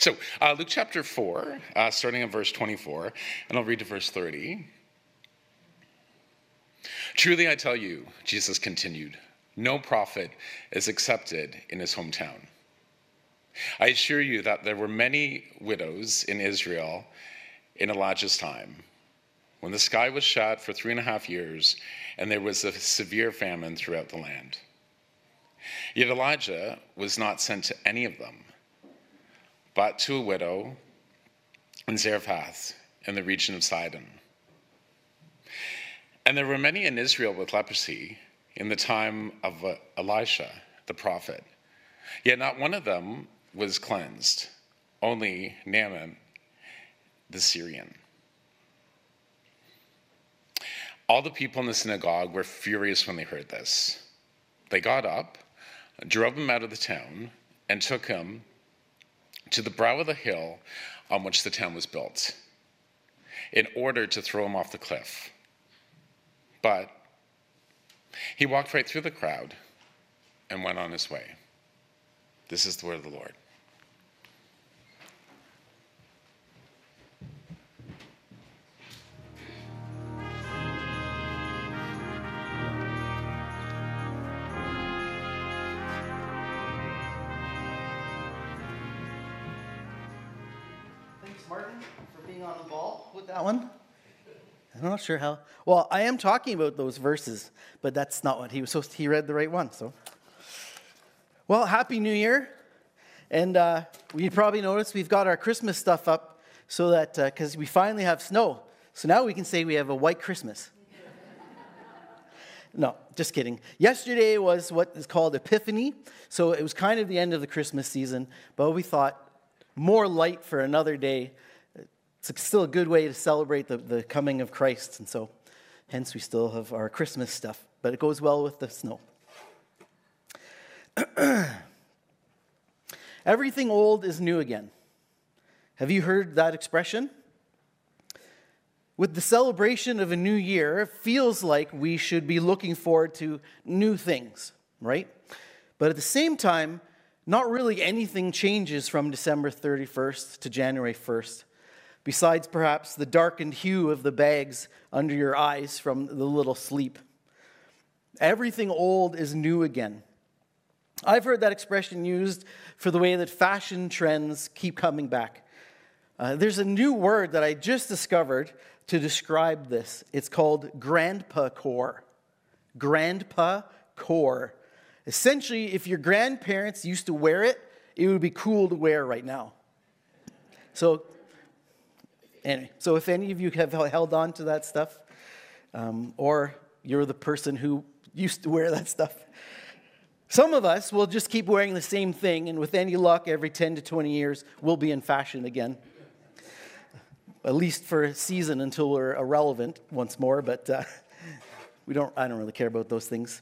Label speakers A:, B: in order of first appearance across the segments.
A: So, uh, Luke chapter 4, uh, starting at verse 24, and I'll read to verse 30. Truly I tell you, Jesus continued, no prophet is accepted in his hometown. I assure you that there were many widows in Israel in Elijah's time, when the sky was shut for three and a half years, and there was a severe famine throughout the land. Yet Elijah was not sent to any of them but to a widow in Zarephath in the region of Sidon. And there were many in Israel with leprosy in the time of uh, Elisha the prophet, yet not one of them was cleansed, only Naaman the Syrian. All the people in the synagogue were furious when they heard this. They got up, drove him out of the town, and took him to the brow of the hill on which the town was built in order to throw him off the cliff. But he walked right through the crowd and went on his way. This is the word of the Lord.
B: That one? I'm not sure how. Well, I am talking about those verses, but that's not what he was supposed to. He read the right one, so. Well, Happy New Year. And uh, you probably noticed we've got our Christmas stuff up so that, because uh, we finally have snow. So now we can say we have a white Christmas. no, just kidding. Yesterday was what is called Epiphany. So it was kind of the end of the Christmas season, but we thought more light for another day it's still a good way to celebrate the, the coming of Christ. And so, hence, we still have our Christmas stuff, but it goes well with the snow. Everything old is new again. Have you heard that expression? With the celebration of a new year, it feels like we should be looking forward to new things, right? But at the same time, not really anything changes from December 31st to January 1st besides perhaps the darkened hue of the bags under your eyes from the little sleep. Everything old is new again. I've heard that expression used for the way that fashion trends keep coming back. Uh, there's a new word that I just discovered to describe this. It's called grandpa core. Grandpa core. Essentially, if your grandparents used to wear it, it would be cool to wear right now. So Anyway, so if any of you have held on to that stuff, um, or you're the person who used to wear that stuff, some of us will just keep wearing the same thing, and with any luck, every 10 to 20 years, we'll be in fashion again. At least for a season until we're irrelevant once more, but uh, we don't, I don't really care about those things,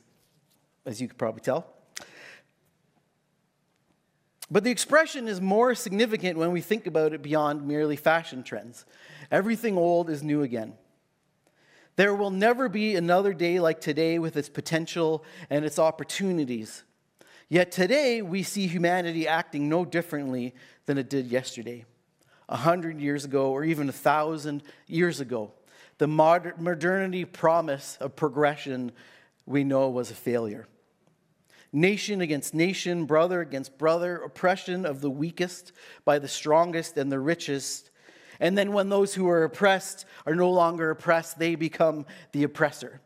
B: as you could probably tell. But the expression is more significant when we think about it beyond merely fashion trends. Everything old is new again. There will never be another day like today with its potential and its opportunities. Yet today we see humanity acting no differently than it did yesterday, a hundred years ago, or even a thousand years ago. The modernity promise of progression we know was a failure nation against nation, brother against brother, oppression of the weakest by the strongest and the richest. And then when those who are oppressed are no longer oppressed, they become the oppressor.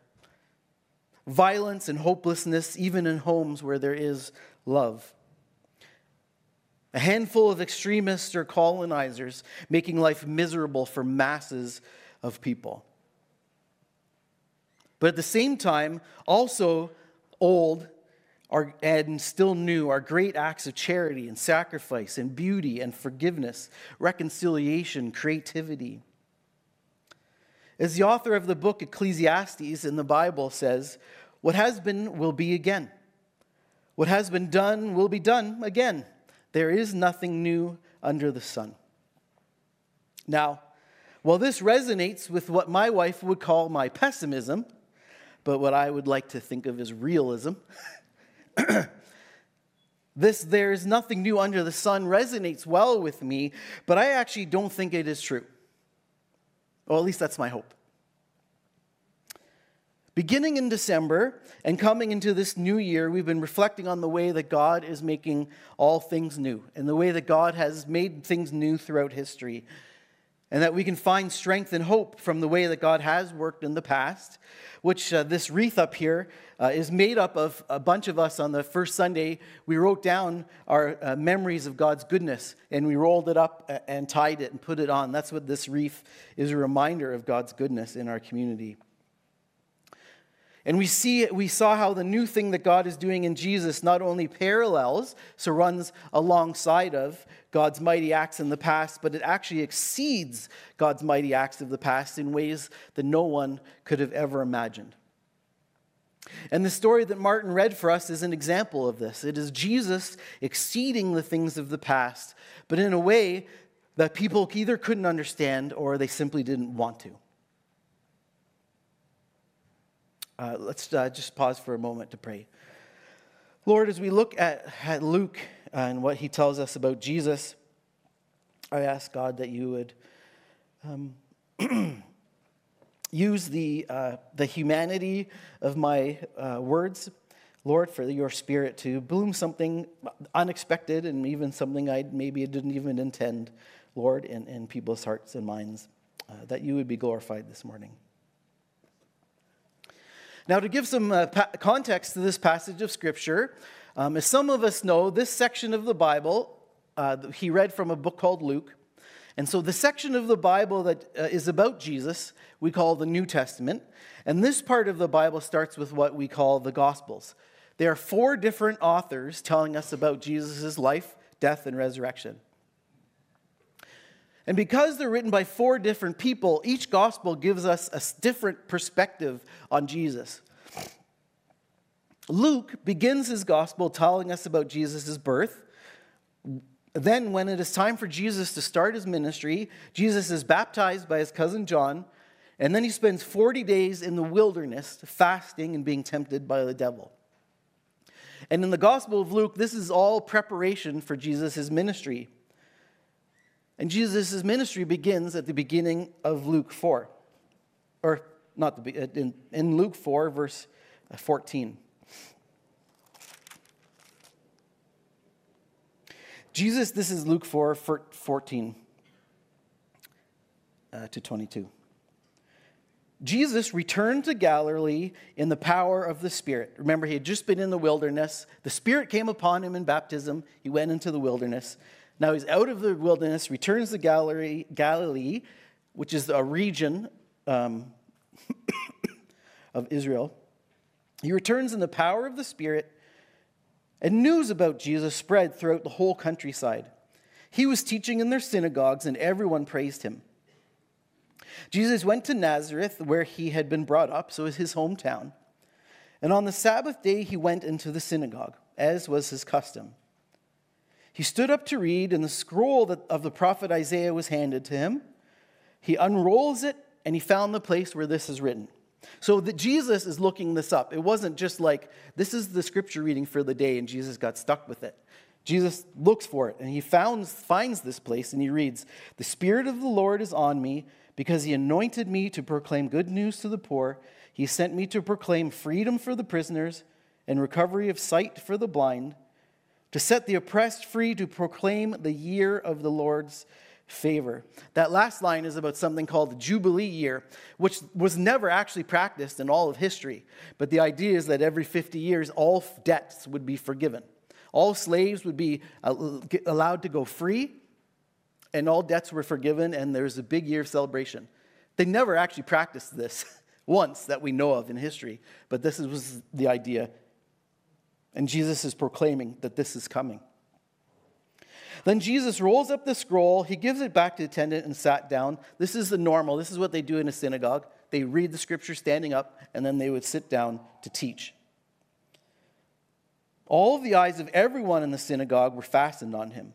B: Violence and hopelessness, even in homes where there is love. A handful of extremists or colonizers making life miserable for masses of people. But at the same time, also old are, and still new are great acts of charity and sacrifice and beauty and forgiveness, reconciliation, creativity. As the author of the book Ecclesiastes in the Bible says, what has been will be again. What has been done will be done again. There is nothing new under the sun. Now, while this resonates with what my wife would call my pessimism, but what I would like to think of as realism, This there is nothing new under the sun resonates well with me, but I actually don't think it is true. Well, at least that's my hope. Beginning in December and coming into this new year, we've been reflecting on the way that God is making all things new and the way that God has made things new throughout history. And that we can find strength and hope from the way that God has worked in the past, which uh, this wreath up here uh, is made up of a bunch of us on the first Sunday. We wrote down our uh, memories of God's goodness and we rolled it up uh, and tied it and put it on. That's what this wreath is a reminder of God's goodness in our community. And we see we saw how the new thing that God is doing in Jesus not only parallels, so runs alongside of God's mighty acts in the past, but it actually exceeds God's mighty acts of the past in ways that no one could have ever imagined. And the story that Martin read for us is an example of this. It is Jesus exceeding the things of the past, but in a way that people either couldn't understand or they simply didn't want to. Uh, let's uh, just pause for a moment to pray. Lord, as we look at, at Luke and what he tells us about Jesus, I ask God that you would um, use the, uh, the humanity of my uh, words, Lord, for your spirit to bloom something unexpected and even something I maybe didn't even intend, Lord, in, in people's hearts and minds, uh, that you would be glorified this morning. Now, to give some uh, pa- context to this passage of Scripture, um, as some of us know, this section of the Bible, uh, he read from a book called Luke. And so, the section of the Bible that uh, is about Jesus, we call the New Testament. And this part of the Bible starts with what we call the Gospels. There are four different authors telling us about Jesus' life, death, and resurrection. And because they're written by four different people, each gospel gives us a different perspective on Jesus. Luke begins his gospel telling us about Jesus' birth. Then, when it is time for Jesus to start his ministry, Jesus is baptized by his cousin John, and then he spends 40 days in the wilderness fasting and being tempted by the devil. And in the Gospel of Luke, this is all preparation for Jesus' ministry. And Jesus' ministry begins at the beginning of Luke 4. Or not the in, in Luke 4, verse 14. Jesus, this is Luke 4, 14 uh, to 22. Jesus returned to Galilee in the power of the Spirit. Remember, he had just been in the wilderness. The Spirit came upon him in baptism. He went into the wilderness. Now he's out of the wilderness, returns to Galilee, Galilee which is a region um, of Israel. He returns in the power of the Spirit, and news about Jesus spread throughout the whole countryside. He was teaching in their synagogues, and everyone praised him. Jesus went to Nazareth, where he had been brought up, so it was his hometown. And on the Sabbath day, he went into the synagogue, as was his custom. He stood up to read, and the scroll of the prophet Isaiah was handed to him. He unrolls it, and he found the place where this is written. So that Jesus is looking this up. It wasn't just like, this is the scripture reading for the day, and Jesus got stuck with it. Jesus looks for it, and he founds, finds this place, and he reads, The Spirit of the Lord is on me, because he anointed me to proclaim good news to the poor. He sent me to proclaim freedom for the prisoners and recovery of sight for the blind to set the oppressed free, to proclaim the year of the Lord's favor. That last line is about something called the Jubilee year, which was never actually practiced in all of history. But the idea is that every 50 years, all debts would be forgiven. All slaves would be uh, allowed to go free, and all debts were forgiven, and there's a big year of celebration. They never actually practiced this once that we know of in history, but this was the idea and Jesus is proclaiming that this is coming. Then Jesus rolls up the scroll, he gives it back to the attendant and sat down. This is the normal, this is what they do in a synagogue. They read the scripture standing up, and then they would sit down to teach. All the eyes of everyone in the synagogue were fastened on him.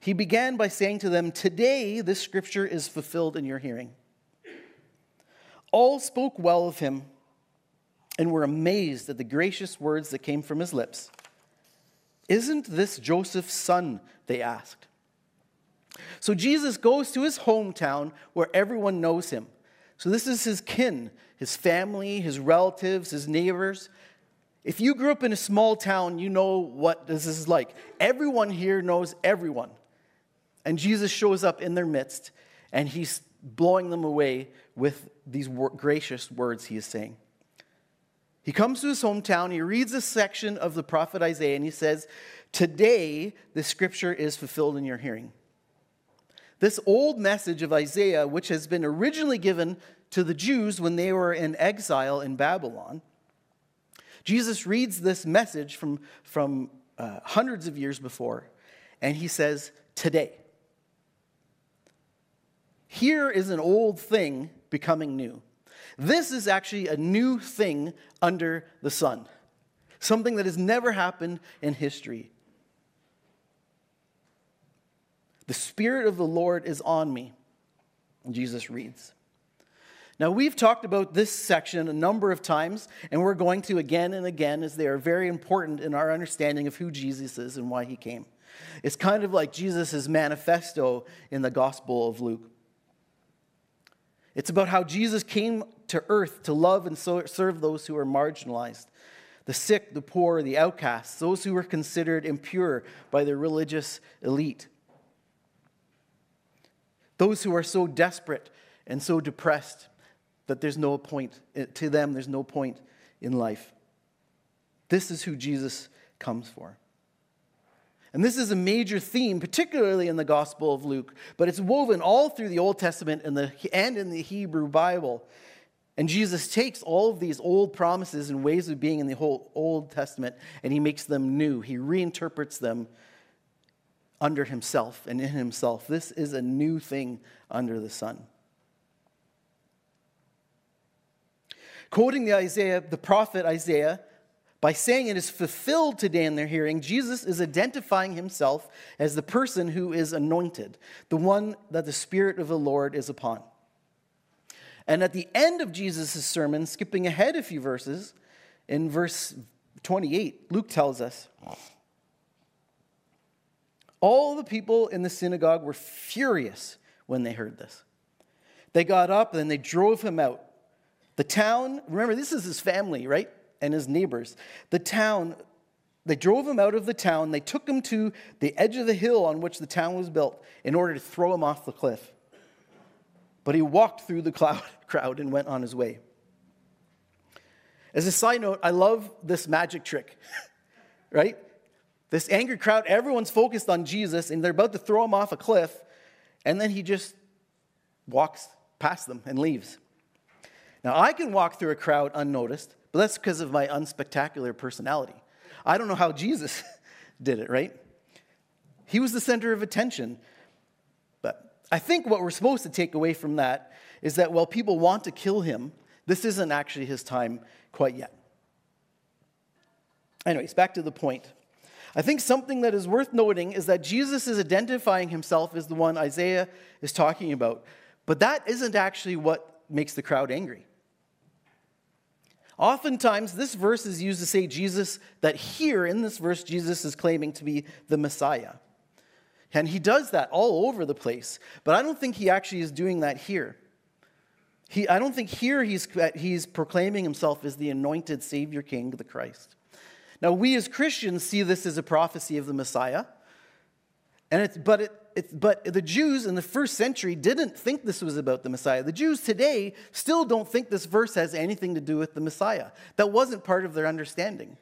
B: He began by saying to them, Today this scripture is fulfilled in your hearing. All spoke well of him and were amazed at the gracious words that came from his lips. Isn't this Joseph's son? They asked. So Jesus goes to his hometown where everyone knows him. So this is his kin, his family, his relatives, his neighbors. If you grew up in a small town, you know what this is like. Everyone here knows everyone. And Jesus shows up in their midst, and he's blowing them away with these gracious words he is saying. He comes to his hometown, he reads a section of the prophet Isaiah, and he says, Today the scripture is fulfilled in your hearing. This old message of Isaiah, which has been originally given to the Jews when they were in exile in Babylon, Jesus reads this message from, from uh, hundreds of years before, and he says, Today. Here is an old thing becoming new. This is actually a new thing under the sun, something that has never happened in history. The Spirit of the Lord is on me, Jesus reads. Now, we've talked about this section a number of times, and we're going to again and again as they are very important in our understanding of who Jesus is and why he came. It's kind of like Jesus' manifesto in the Gospel of Luke. It's about how Jesus came to earth to love and serve those who are marginalized the sick, the poor, the outcasts, those who were considered impure by the religious elite, those who are so desperate and so depressed that there's no point, eh, to them, there's no point in life. This is who Jesus comes for. And this is a major theme, particularly in the Gospel of Luke, but it's woven all through the Old Testament and, the, and in the Hebrew Bible. And Jesus takes all of these old promises and ways of being in the whole Old Testament and he makes them new. He reinterprets them under himself and in himself. This is a new thing under the sun. Quoting the Isaiah, the prophet Isaiah, by saying it is fulfilled today in their hearing, Jesus is identifying himself as the person who is anointed, the one that the Spirit of the Lord is upon. And at the end of Jesus' sermon, skipping ahead a few verses, in verse 28, Luke tells us all the people in the synagogue were furious when they heard this. They got up and they drove him out. The town, remember, this is his family, right? and his neighbors. The town, they drove him out of the town. They took him to the edge of the hill on which the town was built in order to throw him off the cliff. But he walked through the cloud, crowd and went on his way. As a side note, I love this magic trick, right? This angry crowd, everyone's focused on Jesus and they're about to throw him off a cliff, and then he just walks past them and leaves. Now, I can walk through a crowd unnoticed, but that's because of my unspectacular personality. I don't know how Jesus did it, right? He was the center of attention. I think what we're supposed to take away from that is that while people want to kill him, this isn't actually his time quite yet. Anyways, back to the point. I think something that is worth noting is that Jesus is identifying himself as the one Isaiah is talking about. But that isn't actually what makes the crowd angry. Oftentimes, this verse is used to say Jesus, that here in this verse, Jesus is claiming to be the Messiah. And he does that all over the place. But I don't think he actually is doing that here. He, I don't think here he's, uh, he's proclaiming himself as the anointed Savior King, the Christ. Now, we as Christians see this as a prophecy of the Messiah. And it's, but it, but the Jews in the first century didn't think this was about the Messiah. The Jews today still don't think this verse has anything to do with the Messiah. That wasn't part of their understanding.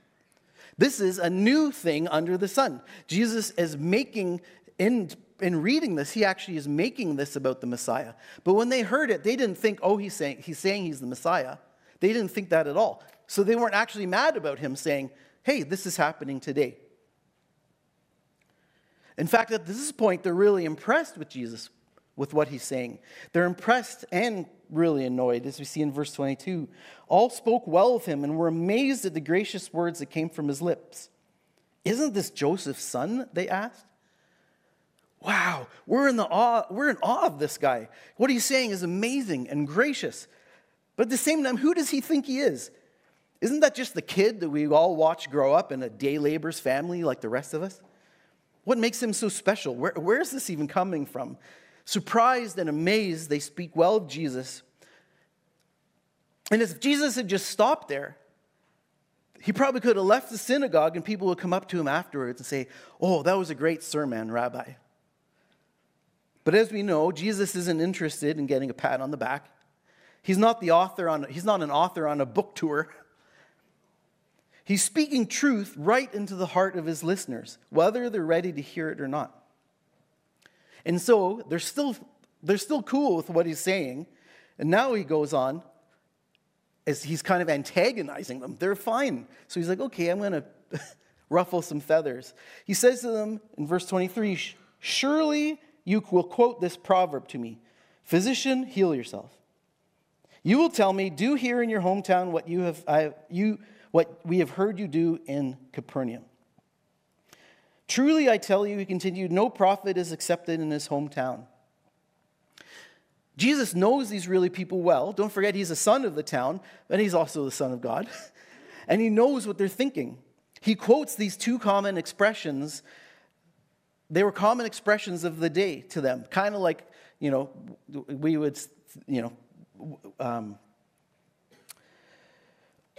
B: This is a new thing under the sun. Jesus is making, in, in reading this, he actually is making this about the Messiah. But when they heard it, they didn't think, oh, he's saying he's, saying he's the Messiah. They didn't think that at all. So they weren't actually mad about him saying, hey, this is happening today. In fact, at this point, they're really impressed with Jesus, with what he's saying. They're impressed and really annoyed, as we see in verse 22. All spoke well of him and were amazed at the gracious words that came from his lips. Isn't this Joseph's son? They asked. Wow, we're in, the awe, we're in awe of this guy. What he's saying is amazing and gracious. But at the same time, who does he think he is? Isn't that just the kid that we all watch grow up in a day laborer's family like the rest of us? What makes him so special? Where, where is this even coming from? Surprised and amazed, they speak well of Jesus. And if Jesus had just stopped there, he probably could have left the synagogue and people would come up to him afterwards and say, Oh, that was a great sermon, Rabbi. But as we know, Jesus isn't interested in getting a pat on the back. He's not the author on he's not an author on a book tour. He's speaking truth right into the heart of his listeners, whether they're ready to hear it or not. And so they're still, they're still cool with what he's saying. And now he goes on as he's kind of antagonizing them. They're fine. So he's like, okay, I'm going to ruffle some feathers. He says to them in verse 23 Surely you will quote this proverb to me Physician, heal yourself. You will tell me, Do here in your hometown what you have, I, you, what we have heard you do in Capernaum. Truly, I tell you, he continued, no prophet is accepted in his hometown. Jesus knows these really people well. Don't forget, he's a son of the town, but he's also the son of God. and he knows what they're thinking. He quotes these two common expressions. They were common expressions of the day to them, kind of like, you know, we would, you know, um,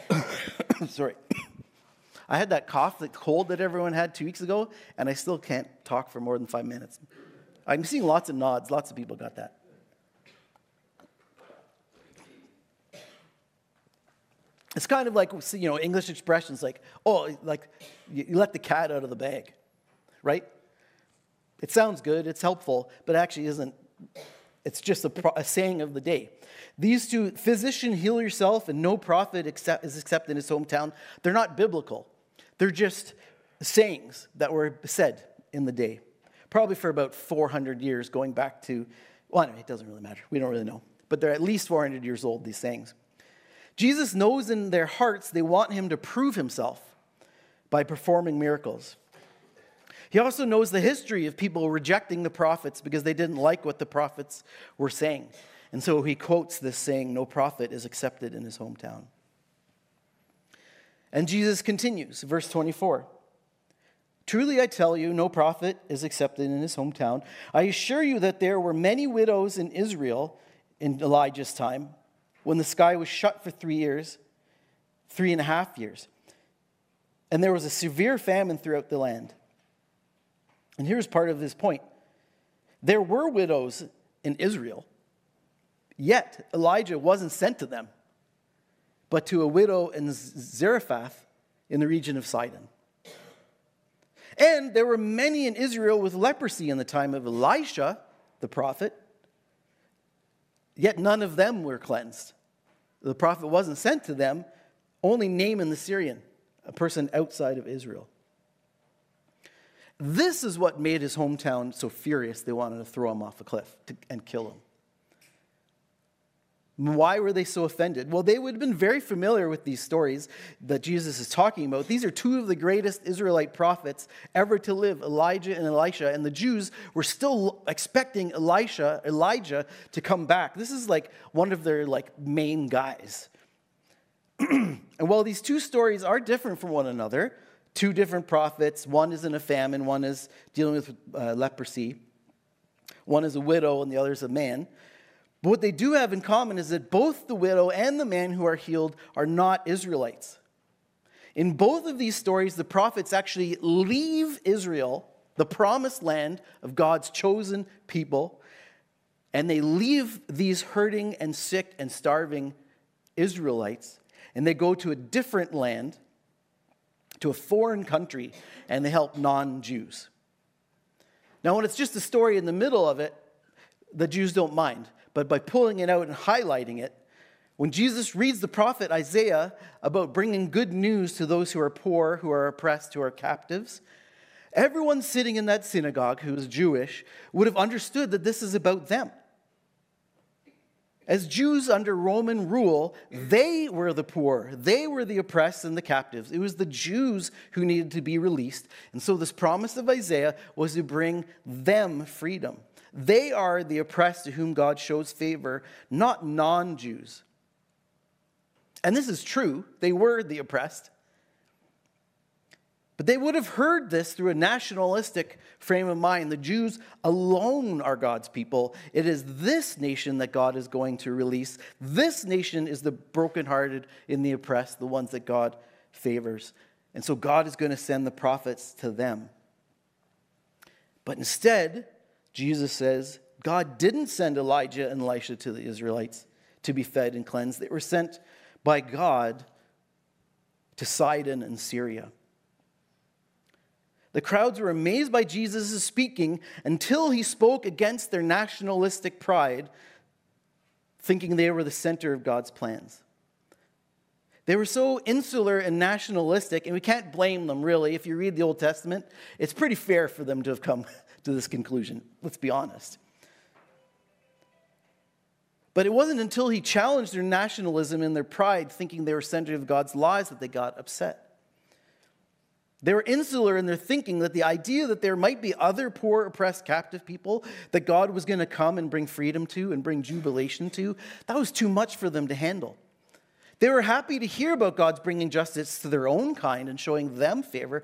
B: sorry. I had that cough, that cold that everyone had two weeks ago, and I still can't talk for more than five minutes. I'm seeing lots of nods. Lots of people got that. It's kind of like, you know, English expressions like, oh, like you let the cat out of the bag, right? It sounds good, it's helpful, but actually isn't. It's just a, a saying of the day. These two, physician, heal yourself, and no prophet accept, is accepted in his hometown, they're not biblical. They're just sayings that were said in the day, probably for about 400 years, going back to, well, anyway, it doesn't really matter. We don't really know. But they're at least 400 years old, these sayings. Jesus knows in their hearts they want him to prove himself by performing miracles. He also knows the history of people rejecting the prophets because they didn't like what the prophets were saying. And so he quotes this saying, No prophet is accepted in his hometown. And Jesus continues, verse 24. Truly I tell you, no prophet is accepted in his hometown. I assure you that there were many widows in Israel in Elijah's time when the sky was shut for three years, three and a half years. And there was a severe famine throughout the land. And here's part of his point there were widows in Israel, yet Elijah wasn't sent to them but to a widow in Zarephath in the region of Sidon. And there were many in Israel with leprosy in the time of Elisha, the prophet, yet none of them were cleansed. The prophet wasn't sent to them, only Naaman the Syrian, a person outside of Israel. This is what made his hometown so furious they wanted to throw him off a cliff to, and kill him. Why were they so offended? Well, they would have been very familiar with these stories that Jesus is talking about. These are two of the greatest Israelite prophets ever to live, Elijah and Elisha, and the Jews were still expecting Elisha, Elijah to come back. This is like one of their like main guys. and while these two stories are different from one another, two different prophets, one is in a famine, one is dealing with uh, leprosy, one is a widow and the other is a man. But what they do have in common is that both the widow and the man who are healed are not Israelites. In both of these stories, the prophets actually leave Israel, the promised land of God's chosen people, and they leave these hurting and sick and starving Israelites, and they go to a different land, to a foreign country, and they help non Jews. Now, when it's just a story in the middle of it, the Jews don't mind but by pulling it out and highlighting it. When Jesus reads the prophet Isaiah about bringing good news to those who are poor, who are oppressed, who are captives, everyone sitting in that synagogue who is Jewish would have understood that this is about them. As Jews under Roman rule, they were the poor, they were the oppressed and the captives. It was the Jews who needed to be released. And so, this promise of Isaiah was to bring them freedom. They are the oppressed to whom God shows favor, not non Jews. And this is true, they were the oppressed. But they would have heard this through a nationalistic frame of mind. The Jews alone are God's people. It is this nation that God is going to release. This nation is the brokenhearted and the oppressed, the ones that God favors. And so God is going to send the prophets to them. But instead, Jesus says, God didn't send Elijah and Elisha to the Israelites to be fed and cleansed. They were sent by God to Sidon and Syria. The crowds were amazed by Jesus' speaking until he spoke against their nationalistic pride, thinking they were the center of God's plans. They were so insular and nationalistic, and we can't blame them really. If you read the Old Testament, it's pretty fair for them to have come to this conclusion. Let's be honest. But it wasn't until he challenged their nationalism and their pride, thinking they were center of God's lies, that they got upset. They were insular in their thinking that the idea that there might be other poor, oppressed, captive people that God was going to come and bring freedom to and bring jubilation to, that was too much for them to handle. They were happy to hear about God's bringing justice to their own kind and showing them favor,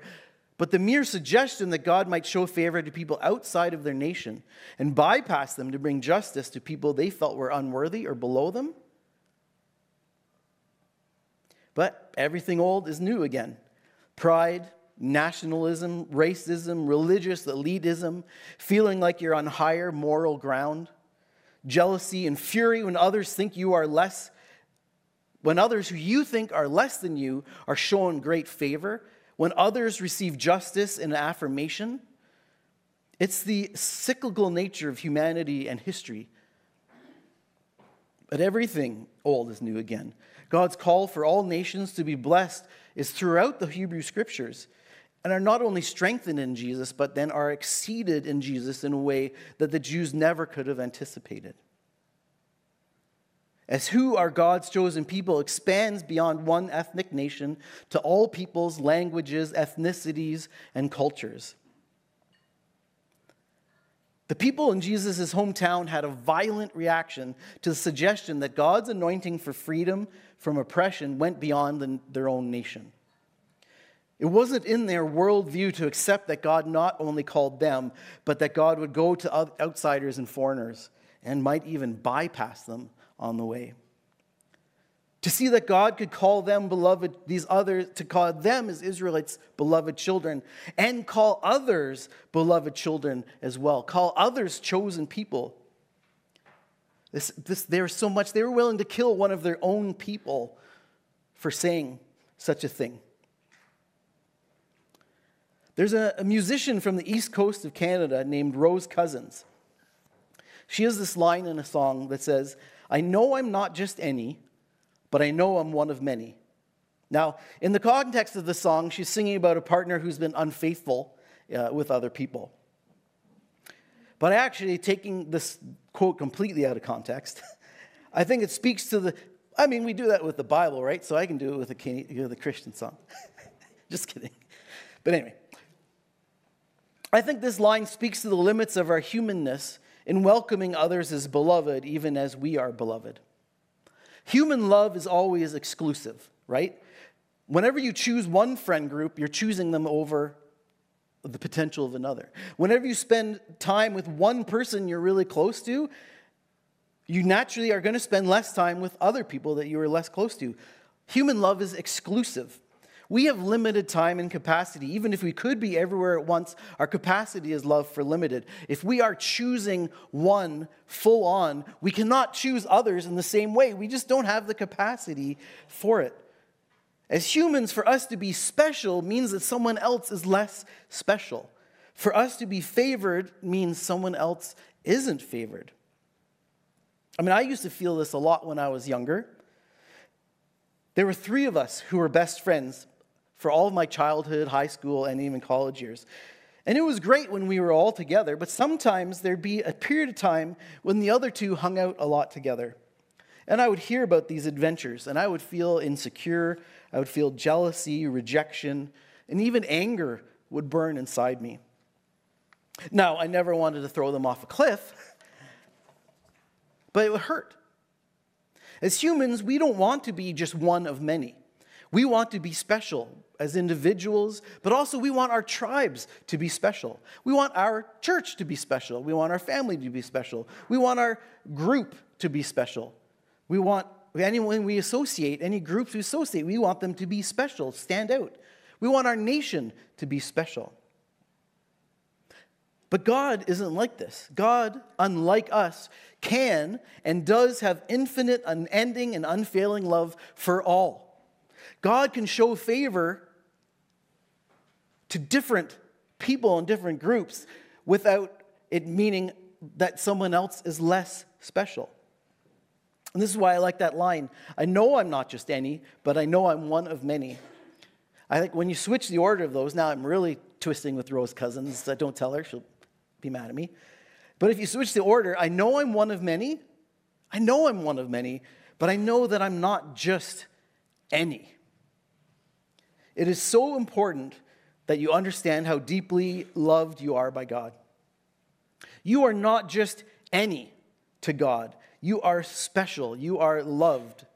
B: but the mere suggestion that God might show favor to people outside of their nation and bypass them to bring justice to people they felt were unworthy or below them. But everything old is new again pride, nationalism, racism, religious elitism, feeling like you're on higher moral ground, jealousy and fury when others think you are less, when others who you think are less than you are shown great favor when others receive justice and affirmation, it's the cyclical nature of humanity and history. But everything old is new again. God's call for all nations to be blessed is throughout the Hebrew scriptures and are not only strengthened in Jesus, but then are exceeded in Jesus in a way that the Jews never could have anticipated as who are God's chosen people expands beyond one ethnic nation to all peoples, languages, ethnicities, and cultures. The people in Jesus' hometown had a violent reaction to the suggestion that God's anointing for freedom from oppression went beyond the, their own nation. It wasn't in their worldview to accept that God not only called them, but that God would go to outsiders and foreigners and might even bypass them on the way. To see that God could call them beloved, these others, to call them as Israelites beloved children, and call others beloved children as well, call others chosen people. This, this, there was so much, they were willing to kill one of their own people for saying such a thing. There's a, a musician from the east coast of Canada named Rose Cousins. She has this line in a song that says, I know I'm not just any, but I know I'm one of many. Now, in the context of the song, she's singing about a partner who's been unfaithful uh, with other people. But actually, taking this quote completely out of context, I think it speaks to the. I mean, we do that with the Bible, right? So I can do it with a, with a Christian song. Just kidding. But anyway, I think this line speaks to the limits of our humanness in welcoming others as beloved, even as we are beloved. Human love is always exclusive, right? Whenever you choose one friend group, you're choosing them over the potential of another. Whenever you spend time with one person you're really close to, you naturally are going to spend less time with other people that you are less close to. Human love is exclusive. We have limited time and capacity. Even if we could be everywhere at once, our capacity is love for limited. If we are choosing one full on, we cannot choose others in the same way. We just don't have the capacity for it. As humans, for us to be special means that someone else is less special. For us to be favored means someone else isn't favored. I mean, I used to feel this a lot when I was younger. There were three of us who were best friends for all of my childhood, high school, and even college years. And it was great when we were all together, but sometimes there'd be a period of time when the other two hung out a lot together. And I would hear about these adventures, and I would feel insecure, I would feel jealousy, rejection, and even anger would burn inside me. Now, I never wanted to throw them off a cliff, but it would hurt. As humans, we don't want to be just one of many. We want to be special as individuals, but also we want our tribes to be special. We want our church to be special. We want our family to be special. We want our group to be special. We want anyone we associate, any groups we associate, we want them to be special, stand out. We want our nation to be special. But God isn't like this. God, unlike us, can and does have infinite, unending, and unfailing love for all. God can show favor to different people and different groups without it meaning that someone else is less special. And this is why I like that line. I know I'm not just any, but I know I'm one of many. I think when you switch the order of those, now I'm really twisting with Rose Cousins. I don't tell her, she'll be mad at me. But if you switch the order, I know I'm one of many. I know I'm one of many, but I know that I'm not just any. It is so important that you understand how deeply loved you are by God. You are not just any to God, you are special, you are loved.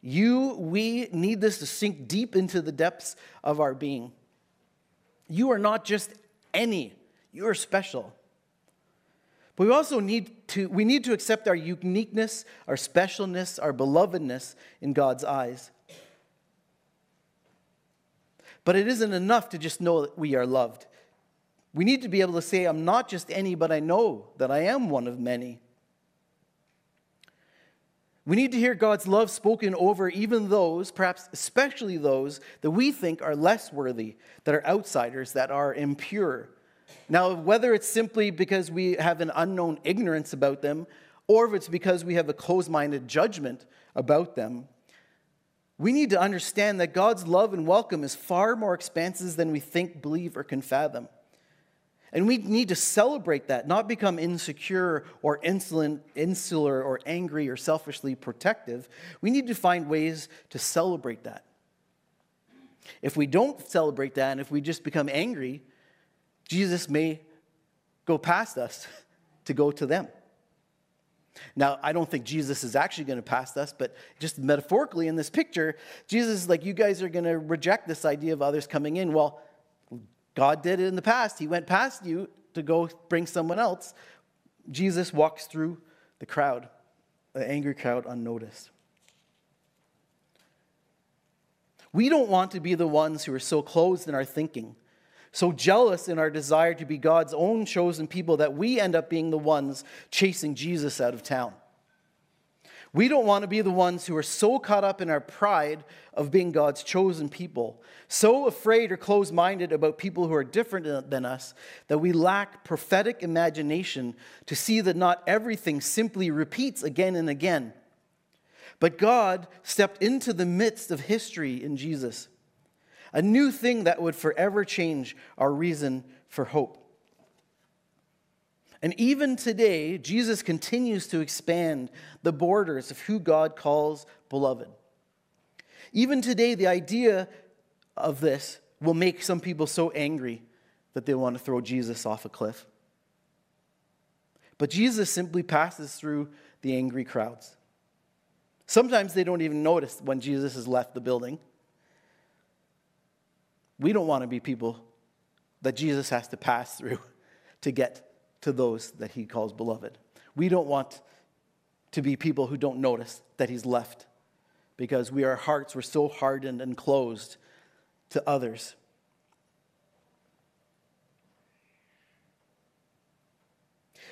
B: You, we need this to sink deep into the depths of our being. You are not just any you are special. But we also need to, we need to accept our uniqueness, our specialness, our belovedness in God's eyes. But it isn't enough to just know that we are loved. We need to be able to say, I'm not just any, but I know that I am one of many. We need to hear God's love spoken over even those, perhaps especially those, that we think are less worthy, that are outsiders, that are impure, now, whether it's simply because we have an unknown ignorance about them, or if it's because we have a closed minded judgment about them, we need to understand that God's love and welcome is far more expansive than we think, believe, or can fathom. And we need to celebrate that, not become insecure or insolent, insular or angry or selfishly protective. We need to find ways to celebrate that. If we don't celebrate that and if we just become angry, Jesus may go past us to go to them. Now, I don't think Jesus is actually going to pass us, but just metaphorically in this picture, Jesus is like, you guys are going to reject this idea of others coming in. Well, God did it in the past. He went past you to go bring someone else. Jesus walks through the crowd, the angry crowd, unnoticed. We don't want to be the ones who are so closed in our thinking so jealous in our desire to be God's own chosen people that we end up being the ones chasing Jesus out of town. We don't want to be the ones who are so caught up in our pride of being God's chosen people, so afraid or closed minded about people who are different than us, that we lack prophetic imagination to see that not everything simply repeats again and again. But God stepped into the midst of history in Jesus a new thing that would forever change our reason for hope. And even today, Jesus continues to expand the borders of who God calls beloved. Even today, the idea of this will make some people so angry that they want to throw Jesus off a cliff. But Jesus simply passes through the angry crowds. Sometimes they don't even notice when Jesus has left the building. We don't want to be people that Jesus has to pass through to get to those that he calls beloved. We don't want to be people who don't notice that he's left because we, our hearts were so hardened and closed to others.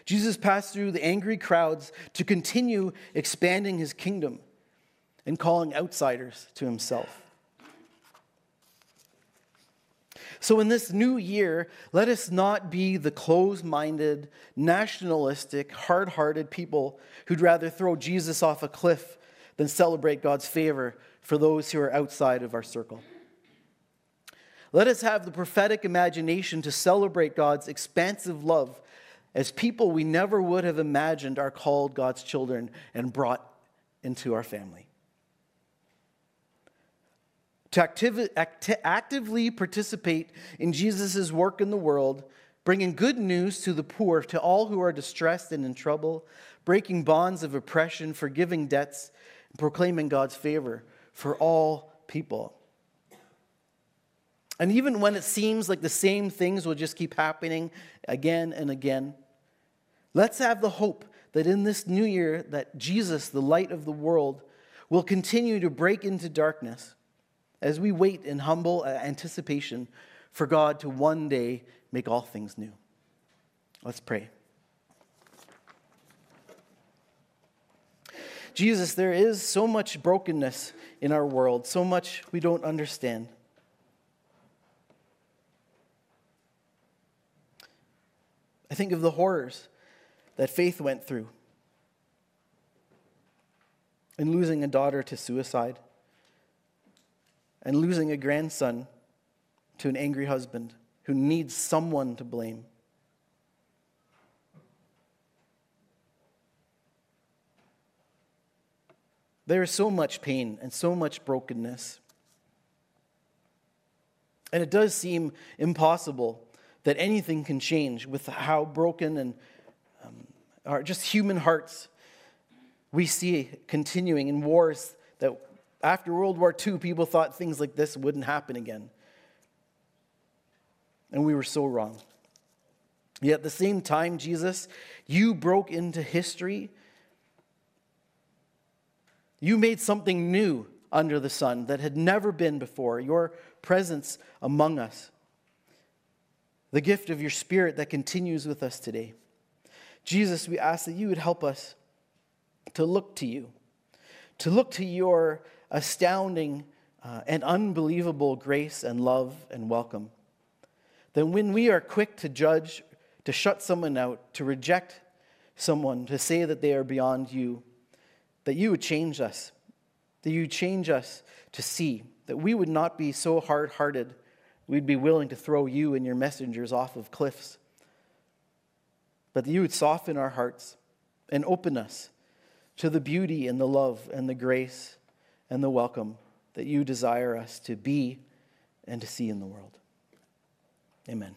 B: Jesus passed through the angry crowds to continue expanding his kingdom and calling outsiders to himself. So, in this new year, let us not be the closed minded, nationalistic, hard hearted people who'd rather throw Jesus off a cliff than celebrate God's favor for those who are outside of our circle. Let us have the prophetic imagination to celebrate God's expansive love as people we never would have imagined are called God's children and brought into our family to act- actively participate in Jesus' work in the world, bringing good news to the poor, to all who are distressed and in trouble, breaking bonds of oppression, forgiving debts, proclaiming God's favor for all people. And even when it seems like the same things will just keep happening again and again, let's have the hope that in this new year that Jesus, the light of the world, will continue to break into darkness as we wait in humble uh, anticipation for God to one day make all things new. Let's pray. Jesus, there is so much brokenness in our world, so much we don't understand. I think of the horrors that Faith went through in losing a daughter to suicide and losing a grandson to an angry husband who needs someone to blame. There is so much pain and so much brokenness. And it does seem impossible that anything can change with how broken and um, are just human hearts we see continuing in wars that after World War II, people thought things like this wouldn't happen again. And we were so wrong. Yet at the same time, Jesus, you broke into history. You made something new under the sun that had never been before, your presence among us the gift of your Spirit that continues with us today. Jesus, we ask that you would help us to look to you, to look to your astounding uh, and unbelievable grace and love and welcome. Then, when we are quick to judge, to shut someone out, to reject someone, to say that they are beyond you, that you would change us, that you change us to see, that we would not be so hard hearted We'd be willing to throw you and your messengers off of cliffs. But that you would soften our hearts and open us to the beauty and the love and the grace and the welcome that you desire us to be and to see in the world. Amen.